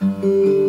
Música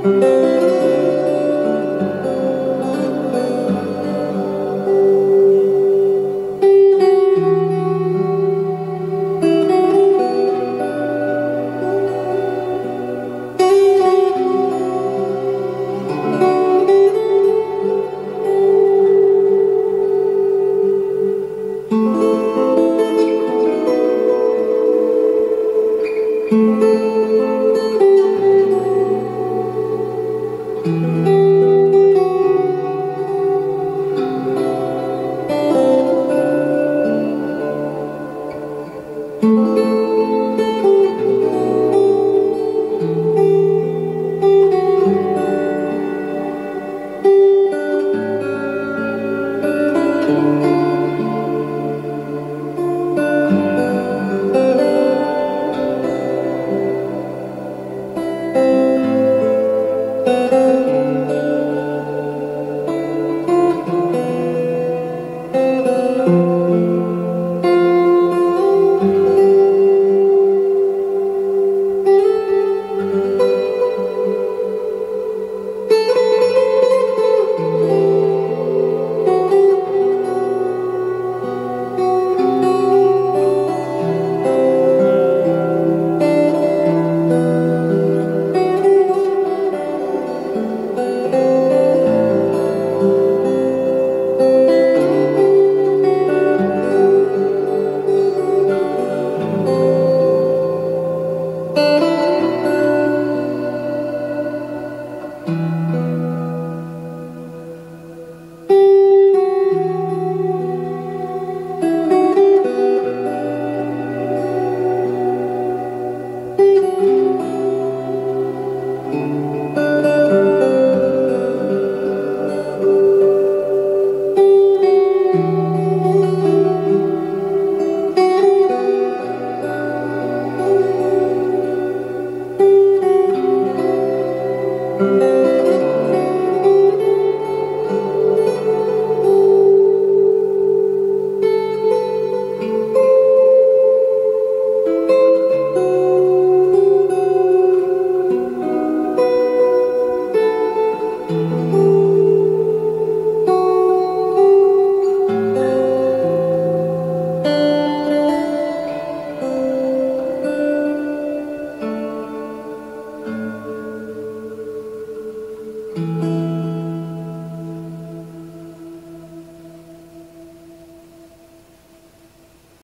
Thank